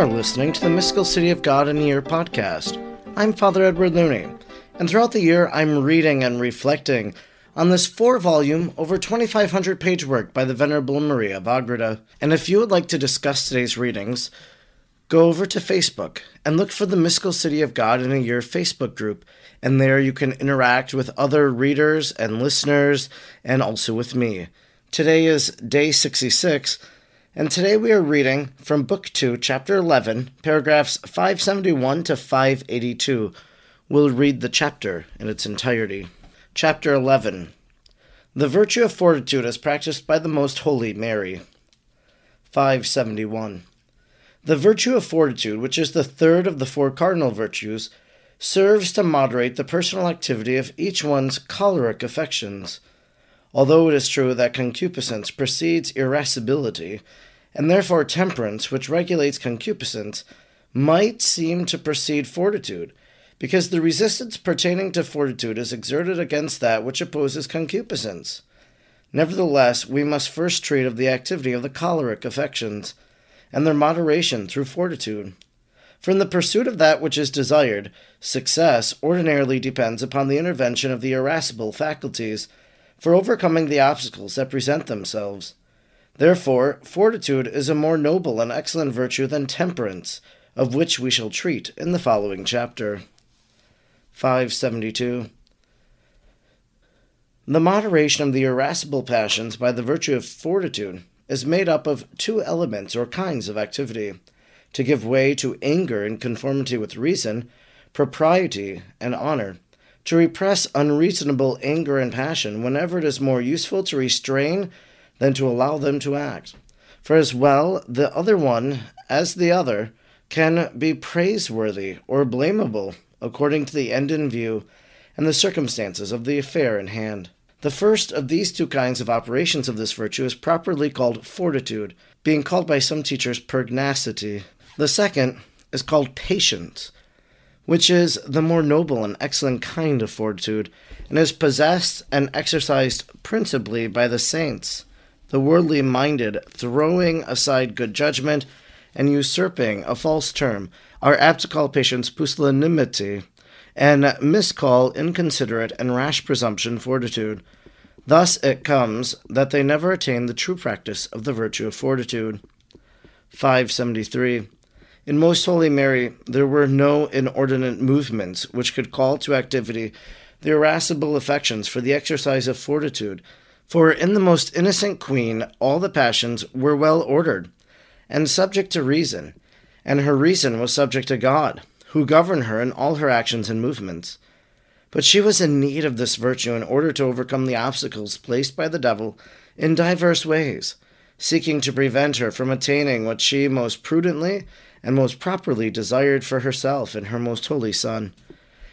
are listening to the Mystical City of God in a Year podcast. I'm Father Edward Looney, and throughout the year I'm reading and reflecting on this four volume, over 2,500 page work by the Venerable Maria of Agreda. And if you would like to discuss today's readings, go over to Facebook and look for the Mystical City of God in a Year Facebook group. And there you can interact with other readers and listeners, and also with me. Today is day 66 and today we are reading from Book 2, Chapter 11, paragraphs 571 to 582. We'll read the chapter in its entirety. Chapter 11 The Virtue of Fortitude as Practiced by the Most Holy Mary. 571. The virtue of fortitude, which is the third of the four cardinal virtues, serves to moderate the personal activity of each one's choleric affections although it is true that concupiscence precedes irascibility, and therefore temperance, which regulates concupiscence, might seem to precede fortitude, because the resistance pertaining to fortitude is exerted against that which opposes concupiscence. Nevertheless, we must first treat of the activity of the choleric affections, and their moderation through fortitude. For in the pursuit of that which is desired, success ordinarily depends upon the intervention of the irascible faculties for overcoming the obstacles that present themselves. Therefore, fortitude is a more noble and excellent virtue than temperance, of which we shall treat in the following chapter. 572. The moderation of the irascible passions by the virtue of fortitude is made up of two elements or kinds of activity to give way to anger in conformity with reason, propriety, and honor to repress unreasonable anger and passion whenever it is more useful to restrain than to allow them to act. For as well the other one as the other can be praiseworthy or blamable according to the end in view and the circumstances of the affair in hand. The first of these two kinds of operations of this virtue is properly called fortitude, being called by some teachers pugnacity. The second is called patience, which is the more noble and excellent kind of fortitude, and is possessed and exercised principally by the saints, the worldly minded, throwing aside good judgment and usurping a false term, are apt to call patience pusillanimity, and miscall inconsiderate and rash presumption fortitude. Thus it comes that they never attain the true practice of the virtue of fortitude. 573. In Most Holy Mary, there were no inordinate movements which could call to activity the irascible affections for the exercise of fortitude. For in the most innocent Queen, all the passions were well ordered and subject to reason, and her reason was subject to God, who governed her in all her actions and movements. But she was in need of this virtue in order to overcome the obstacles placed by the devil in divers ways, seeking to prevent her from attaining what she most prudently and most properly desired for herself and her most holy Son.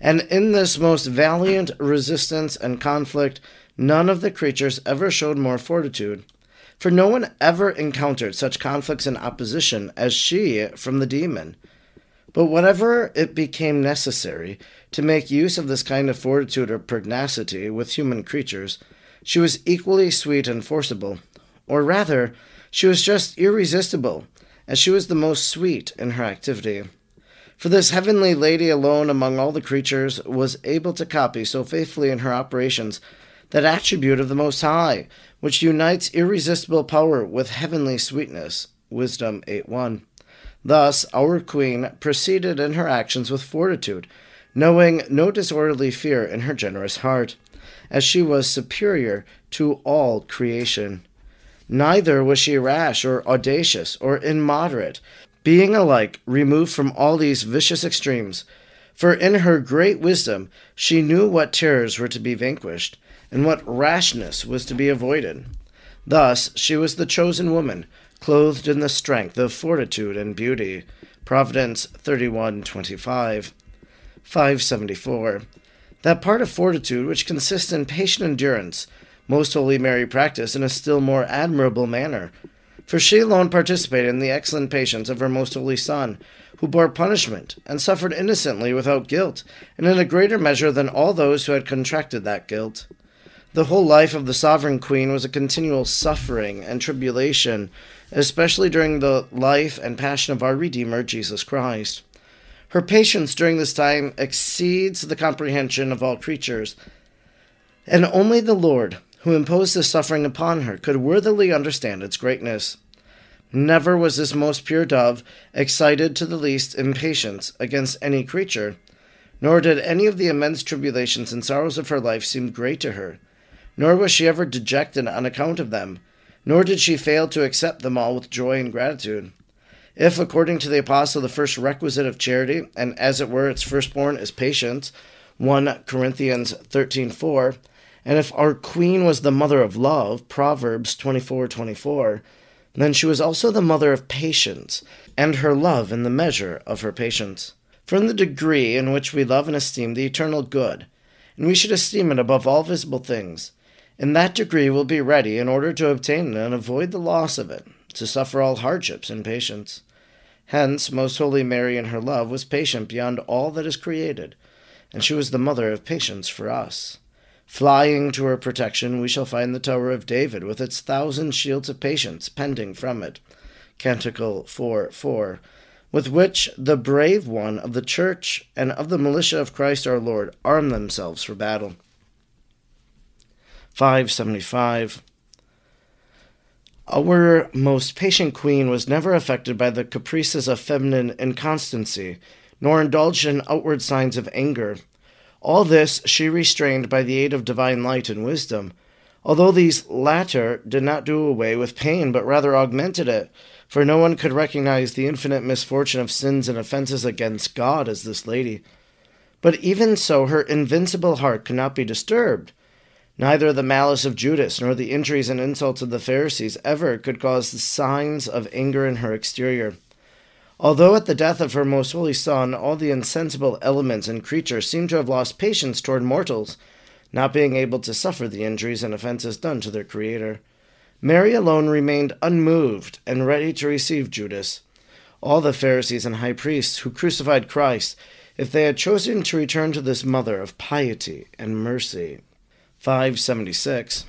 And in this most valiant resistance and conflict, none of the creatures ever showed more fortitude. For no one ever encountered such conflicts and opposition as she from the demon. But whatever it became necessary to make use of this kind of fortitude or pugnacity with human creatures, she was equally sweet and forcible. Or rather, she was just irresistible as she was the most sweet in her activity. For this heavenly lady alone among all the creatures was able to copy so faithfully in her operations that attribute of the Most High, which unites irresistible power with heavenly sweetness. Wisdom 8 1. Thus, our Queen proceeded in her actions with fortitude, knowing no disorderly fear in her generous heart, as she was superior to all creation. Neither was she rash or audacious or immoderate, being alike removed from all these vicious extremes. For in her great wisdom she knew what terrors were to be vanquished, and what rashness was to be avoided. Thus she was the chosen woman, clothed in the strength of fortitude and beauty. Proverbs 31:25. 574. That part of fortitude which consists in patient endurance most Holy Mary practiced in a still more admirable manner, for she alone participated in the excellent patience of her Most Holy Son, who bore punishment and suffered innocently without guilt, and in a greater measure than all those who had contracted that guilt. The whole life of the sovereign queen was a continual suffering and tribulation, especially during the life and passion of our Redeemer, Jesus Christ. Her patience during this time exceeds the comprehension of all creatures, and only the Lord, who imposed this suffering upon her, could worthily understand its greatness. Never was this most pure dove excited to the least impatience against any creature, nor did any of the immense tribulations and sorrows of her life seem great to her nor was she ever dejected on account of them, nor did she fail to accept them all with joy and gratitude. If, according to the apostle, the first requisite of charity, and as it were its firstborn, is patience, 1 Corinthians 13.4, and if our queen was the mother of love, Proverbs 24.24, then she was also the mother of patience, and her love in the measure of her patience. From the degree in which we love and esteem the eternal good, and we should esteem it above all visible things, in that degree will be ready in order to obtain it and avoid the loss of it, to suffer all hardships in patience. Hence, Most Holy Mary in her love was patient beyond all that is created, and she was the mother of patience for us. Flying to her protection, we shall find the Tower of David with its thousand shields of patience pending from it. Canticle 4 4, with which the brave one of the Church and of the militia of Christ our Lord arm themselves for battle. 575. Our most patient queen was never affected by the caprices of feminine inconstancy, nor indulged in outward signs of anger. All this she restrained by the aid of divine light and wisdom, although these latter did not do away with pain, but rather augmented it, for no one could recognize the infinite misfortune of sins and offenses against God as this lady. But even so, her invincible heart could not be disturbed Neither the malice of Judas nor the injuries and insults of the Pharisees ever could cause the signs of anger in her exterior. Although at the death of her most holy Son all the insensible elements and creatures seemed to have lost patience toward mortals, not being able to suffer the injuries and offenses done to their Creator, Mary alone remained unmoved and ready to receive Judas. All the Pharisees and high priests who crucified Christ, if they had chosen to return to this mother of piety and mercy, 576.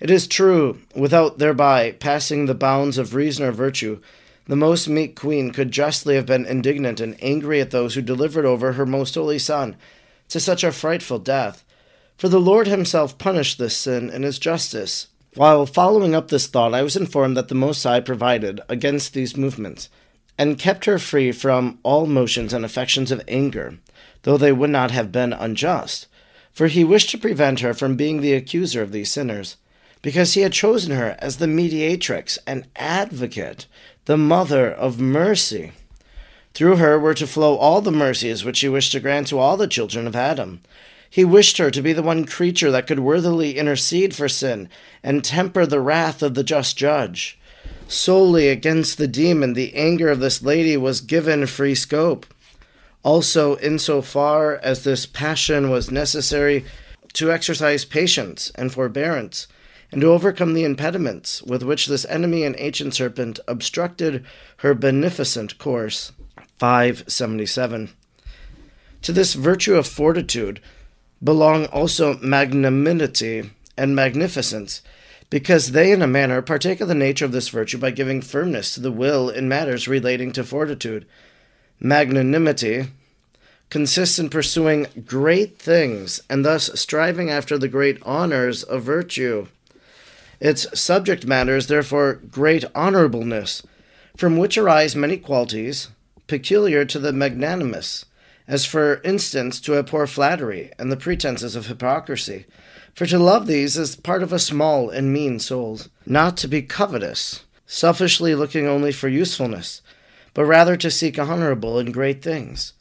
It is true, without thereby passing the bounds of reason or virtue, the most meek queen could justly have been indignant and angry at those who delivered over her most holy Son to such a frightful death. For the Lord himself punished this sin in his justice. While following up this thought, I was informed that the Most High provided against these movements, and kept her free from all motions and affections of anger, though they would not have been unjust for he wished to prevent her from being the accuser of these sinners, because he had chosen her as the mediatrix and advocate, the mother of mercy. Through her were to flow all the mercies which he wished to grant to all the children of Adam. He wished her to be the one creature that could worthily intercede for sin and temper the wrath of the just judge. Solely against the demon, the anger of this lady was given free scope also insofar as this passion was necessary to exercise patience and forbearance, and to overcome the impediments with which this enemy and ancient serpent obstructed her beneficent course. 577. To this virtue of fortitude belong also magnanimity and magnificence, because they in a manner partake of the nature of this virtue by giving firmness to the will in matters relating to fortitude Magnanimity consists in pursuing great things and thus striving after the great honors of virtue. Its subject matter is therefore great honorableness, from which arise many qualities peculiar to the magnanimous, as for instance to abhor flattery and the pretenses of hypocrisy. For to love these is part of a small and mean soul, not to be covetous, selfishly looking only for usefulness but rather to seek honorable and great things,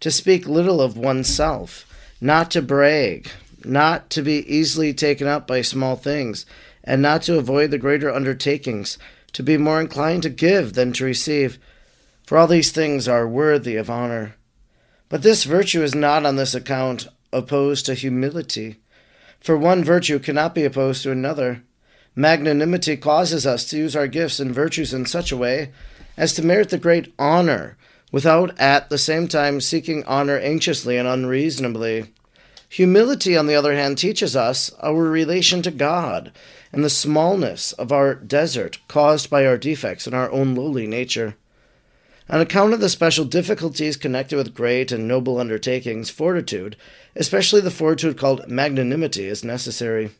to speak little of oneself, not to brag, not to be easily taken up by small things, and not to avoid the greater undertakings, to be more inclined to give than to receive. For all these things are worthy of honor. But this virtue is not on this account opposed to humility, for one virtue cannot be opposed to another. Magnanimity causes us to use our gifts and virtues in such a way as to merit the great honor, without at the same time seeking honor anxiously and unreasonably. Humility, on the other hand, teaches us our relation to God and the smallness of our desert caused by our defects and our own lowly nature. On account of the special difficulties connected with great and noble undertakings, fortitude, especially the fortitude called magnanimity, is necessary.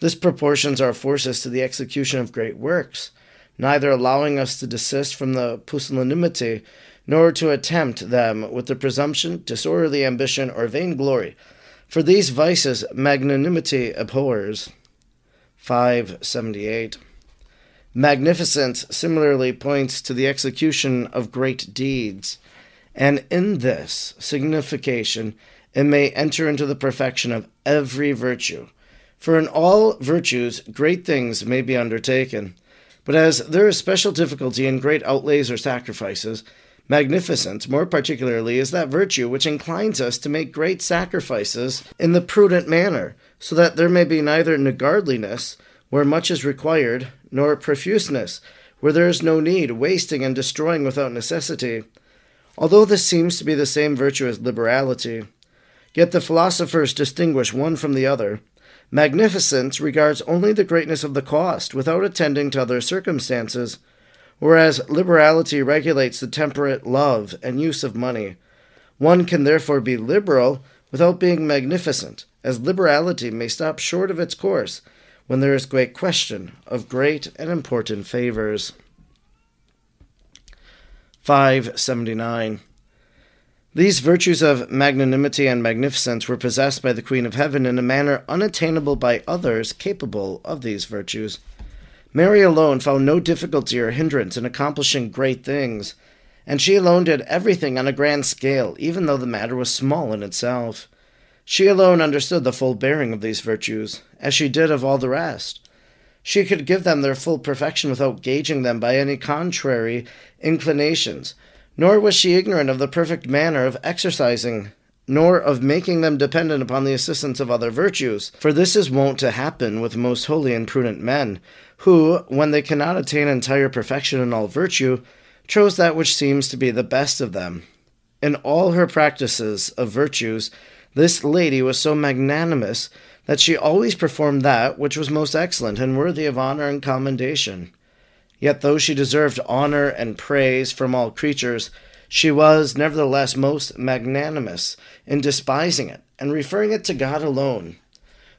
This proportions our forces to the execution of great works, neither allowing us to desist from the pusillanimity, nor to attempt them with the presumption, disorderly ambition, or vain glory. For these vices magnanimity abhors. 578. Magnificence similarly points to the execution of great deeds, and in this signification it may enter into the perfection of every virtue. For in all virtues great things may be undertaken, but as there is special difficulty in great outlays or sacrifices, magnificence, more particularly, is that virtue which inclines us to make great sacrifices in the prudent manner, so that there may be neither niggardliness, where much is required, nor profuseness, where there is no need, wasting and destroying without necessity. Although this seems to be the same virtue as liberality, yet the philosophers distinguish one from the other. Magnificence regards only the greatness of the cost, without attending to other circumstances, whereas liberality regulates the temperate love and use of money. One can therefore be liberal without being magnificent, as liberality may stop short of its course when there is great question of great and important favors. 579. These virtues of magnanimity and magnificence were possessed by the Queen of Heaven in a manner unattainable by others capable of these virtues. Mary alone found no difficulty or hindrance in accomplishing great things, and she alone did everything on a grand scale, even though the matter was small in itself. She alone understood the full bearing of these virtues, as she did of all the rest. She could give them their full perfection without gauging them by any contrary inclinations, nor was she ignorant of the perfect manner of exercising, nor of making them dependent upon the assistance of other virtues. For this is wont to happen with most holy and prudent men, who, when they cannot attain entire perfection in all virtue, chose that which seems to be the best of them. In all her practices of virtues, this lady was so magnanimous that she always performed that which was most excellent and worthy of honor and commendation. Yet, though she deserved honor and praise from all creatures, she was nevertheless most magnanimous in despising it and referring it to God alone.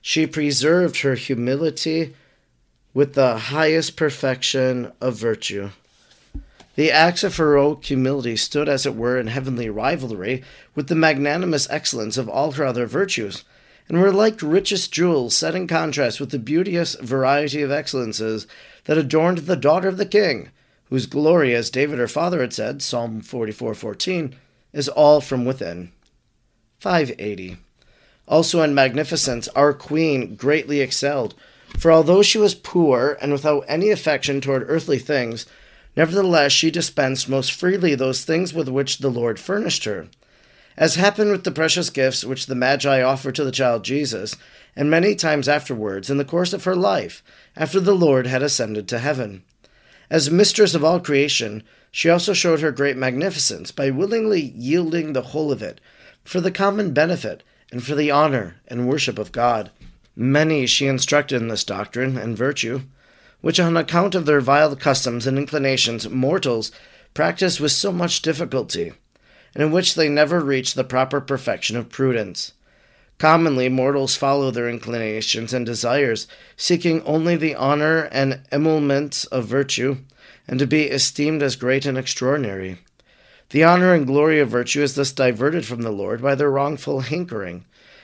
She preserved her humility with the highest perfection of virtue. The acts of heroic humility stood, as it were, in heavenly rivalry with the magnanimous excellence of all her other virtues, and were like richest jewels set in contrast with the beauteous variety of excellences that adorned the daughter of the king, whose glory, as David her father had said, Psalm 44:14, is all from within. 580. Also in magnificence, our queen greatly excelled, for although she was poor and without any affection toward earthly things, Nevertheless, she dispensed most freely those things with which the Lord furnished her. As happened with the precious gifts which the Magi offered to the child Jesus, and many times afterwards in the course of her life, after the Lord had ascended to heaven. As mistress of all creation, she also showed her great magnificence by willingly yielding the whole of it for the common benefit and for the honor and worship of God. Many she instructed in this doctrine and virtue which on account of their vile customs and inclinations mortals practice with so much difficulty, and in which they never reach the proper perfection of prudence. Commonly, mortals follow their inclinations and desires, seeking only the honor and emoluments of virtue, and to be esteemed as great and extraordinary. The honor and glory of virtue is thus diverted from the Lord by their wrongful hankering,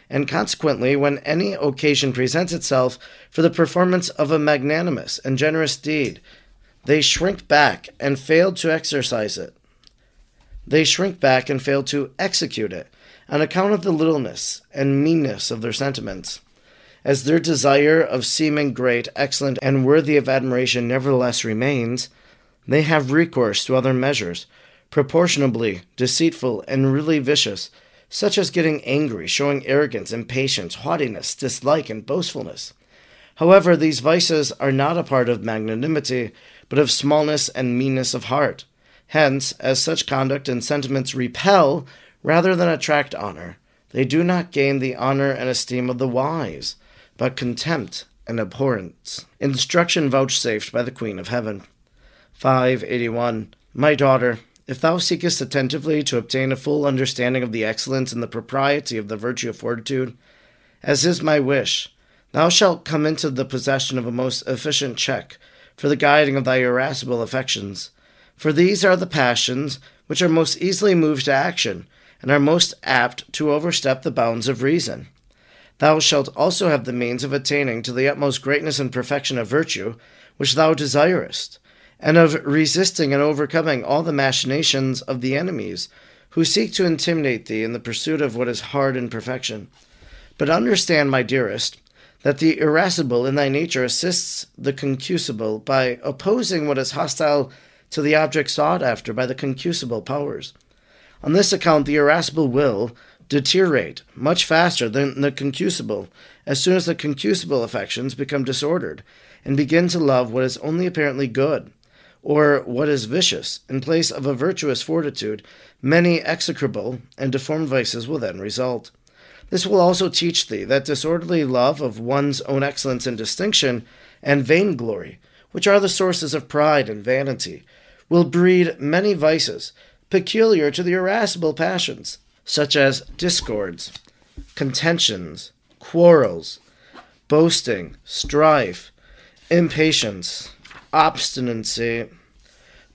and consequently, when any occasion presents itself for the performance of a magnanimous and generous deed, they shrink back and fail to exercise it. They shrink back and fail to execute it on account of the littleness and meanness of their sentiments. As their desire of seeming great, excellent, and worthy of admiration nevertheless remains, they have recourse to other measures, proportionably deceitful and really vicious, such as getting angry, showing arrogance, impatience, haughtiness, dislike, and boastfulness. However, these vices are not a part of magnanimity, but of smallness and meanness of heart. Hence, as such conduct and sentiments repel rather than attract honor, They do not gain the honor and esteem of the wise, but contempt and abhorrence. Instruction vouchsafed by the Queen of Heaven. 581. My daughter, if thou seekest attentively to obtain a full understanding of the excellence and the propriety of the virtue of fortitude, as is my wish, thou shalt come into the possession of a most efficient check for the guiding of thy irascible affections. For these are the passions which are most easily moved to action, and are most apt to overstep the bounds of reason. Thou shalt also have the means of attaining to the utmost greatness and perfection of virtue, which thou desirest, and of resisting and overcoming all the machinations of the enemies, who seek to intimidate thee in the pursuit of what is hard in perfection. But understand, my dearest, that the irascible in thy nature assists the concupiscible by opposing what is hostile to the object sought after by the concupiscible powers. On this account, the irascible will deteriorate much faster than the concupiscible as soon as the concupiscible affections become disordered and begin to love what is only apparently good or what is vicious in place of a virtuous fortitude many execrable and deformed vices will then result this will also teach thee that disorderly love of one's own excellence and distinction and vainglory which are the sources of pride and vanity will breed many vices peculiar to the irascible passions, such as discords, contentions, quarrels, boasting, strife, impatience, obstinacy.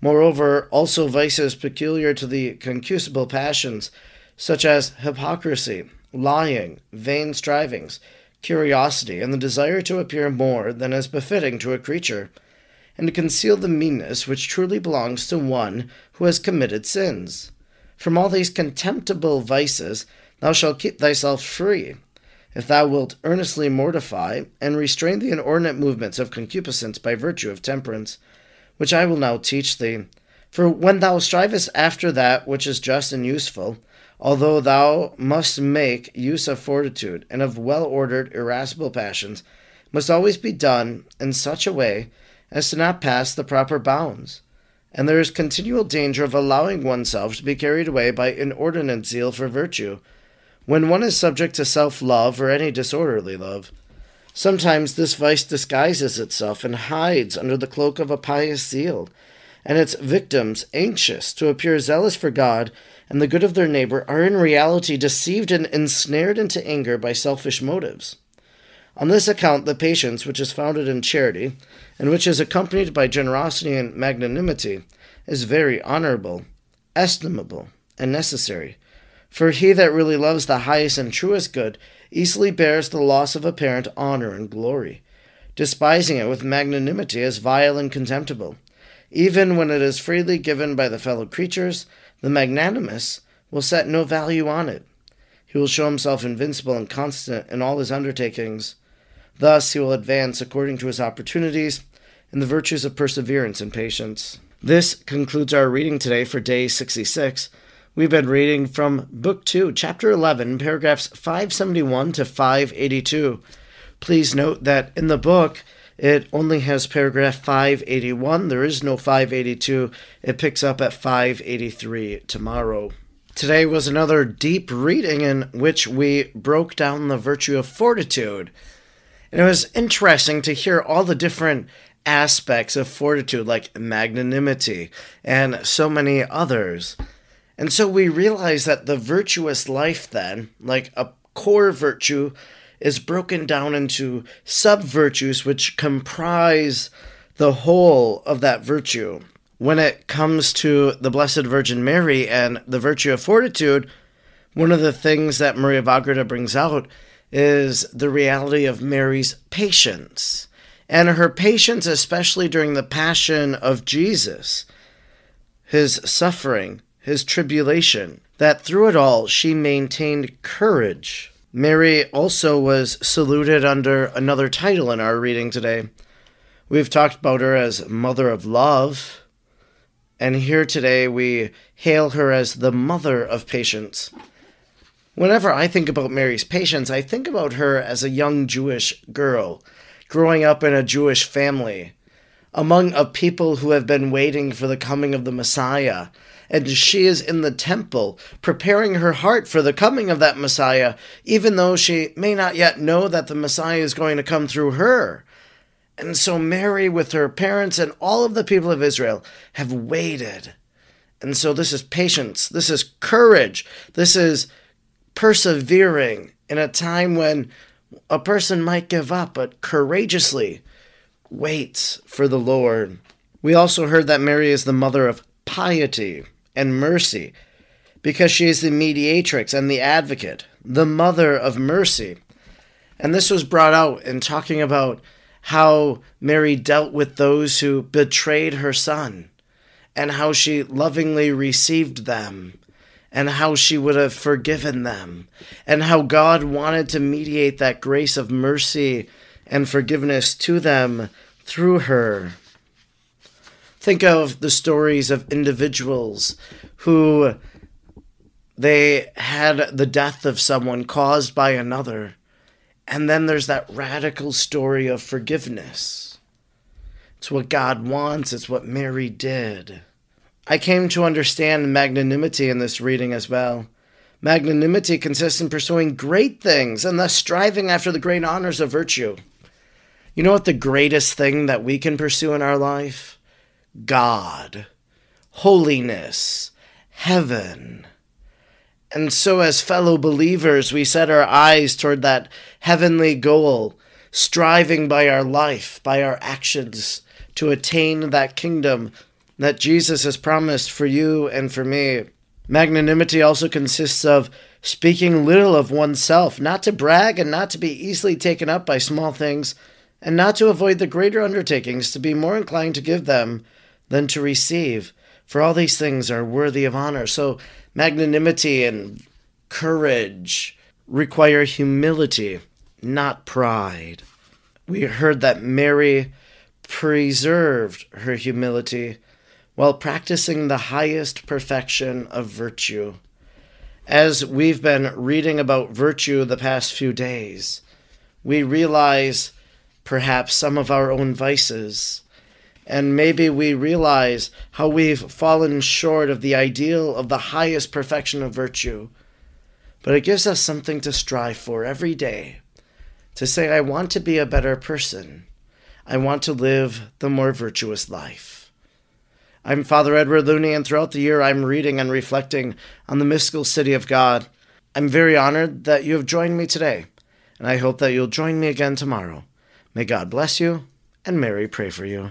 Moreover, also vices peculiar to the concupiscible passions, such as hypocrisy, lying, vain strivings, curiosity, and the desire to appear more than is befitting to a creature and to conceal the meanness which truly belongs to one who has committed sins. From all these contemptible vices thou shalt keep thyself free, if thou wilt earnestly mortify and restrain the inordinate movements of concupiscence by virtue of temperance, which I will now teach thee. For when thou strivest after that which is just and useful, although thou must make use of fortitude and of well ordered irascible passions, must always be done in such a way as to not pass the proper bounds, and there is continual danger of allowing oneself to be carried away by inordinate zeal for virtue, when one is subject to self love or any disorderly love. Sometimes this vice disguises itself and hides under the cloak of a pious zeal, and its victims, anxious to appear zealous for God and the good of their neighbor, are in reality deceived and ensnared into anger by selfish motives. On this account, the patience, which is founded in charity, and which is accompanied by generosity and magnanimity, is very honorable, estimable, and necessary. For he that really loves the highest and truest good easily bears the loss of apparent honor and glory, despising it with magnanimity as vile and contemptible. Even when it is freely given by the fellow creatures, the magnanimous will set no value on it. He will show himself invincible and constant in all his undertakings Thus, he will advance according to his opportunities in the virtues of perseverance and patience. This concludes our reading today for day 66. We've been reading from Book 2, Chapter 11, paragraphs 571 to 582. Please note that in the book, it only has paragraph 581. There is no 582. It picks up at 583 tomorrow. Today was another deep reading in which we broke down the virtue of fortitude. And it was interesting to hear all the different aspects of fortitude, like magnanimity and so many others. And so we realize that the virtuous life, then, like a core virtue, is broken down into sub virtues which comprise the whole of that virtue. When it comes to the Blessed Virgin Mary and the virtue of fortitude, one of the things that Maria of Agreda brings out is the reality of Mary's patience. And her patience, especially during the passion of Jesus, his suffering, his tribulation, that through it all she maintained courage. Mary also was saluted under another title in our reading today. We've talked about her as Mother of Love, and here today we hail her as the Mother of Patience. Whenever I think about Mary's patience, I think about her as a young Jewish girl growing up in a Jewish family among a people who have been waiting for the coming of the Messiah and she is in the temple, preparing her heart for the coming of that Messiah, even though she may not yet know that the Messiah is going to come through her. And so Mary, with her parents and all of the people of Israel, have waited. And so this is patience, this is courage, this is persevering in a time when a person might give up, but courageously waits for the Lord. We also heard that Mary is the mother of piety and mercy because she is the mediatrix and the advocate, the mother of mercy. And this was brought out in talking about how Mary dealt with those who betrayed her son and how she lovingly received them and how she would have forgiven them and how God wanted to mediate that grace of mercy and forgiveness to them through her. Think of the stories of individuals who they had the death of someone caused by another. And then there's that radical story of forgiveness. It's what God wants, it's what Mary did. I came to understand magnanimity in this reading as well. Magnanimity consists in pursuing great things and thus striving after the great honors of virtue. You know what the greatest thing that we can pursue in our life? God, holiness, heaven. And so, as fellow believers, we set our eyes toward that heavenly goal, striving by our life, by our actions, to attain that kingdom that Jesus has promised for you and for me. Magnanimity also consists of speaking little of oneself, not to brag and not to be easily taken up by small things, and not to avoid the greater undertakings, to be more inclined to give them than to receive. For all these things are worthy of honor. So, magnanimity and courage require humility, not pride. We heard that Mary preserved her humility while practicing the highest perfection of virtue. As we've been reading about virtue the past few days, we realize perhaps some of our own vices and maybe we realize how we've fallen short of the ideal of the highest perfection of virtue. But it gives us something to strive for every day to say, I want to be a better person. I want to live the more virtuous life. I'm Father Edward Looney, and throughout the year I'm reading and reflecting on the mystical city of God. I'm very honored that you have joined me today, and I hope that you'll join me again tomorrow. May God bless you, and Mary pray for you.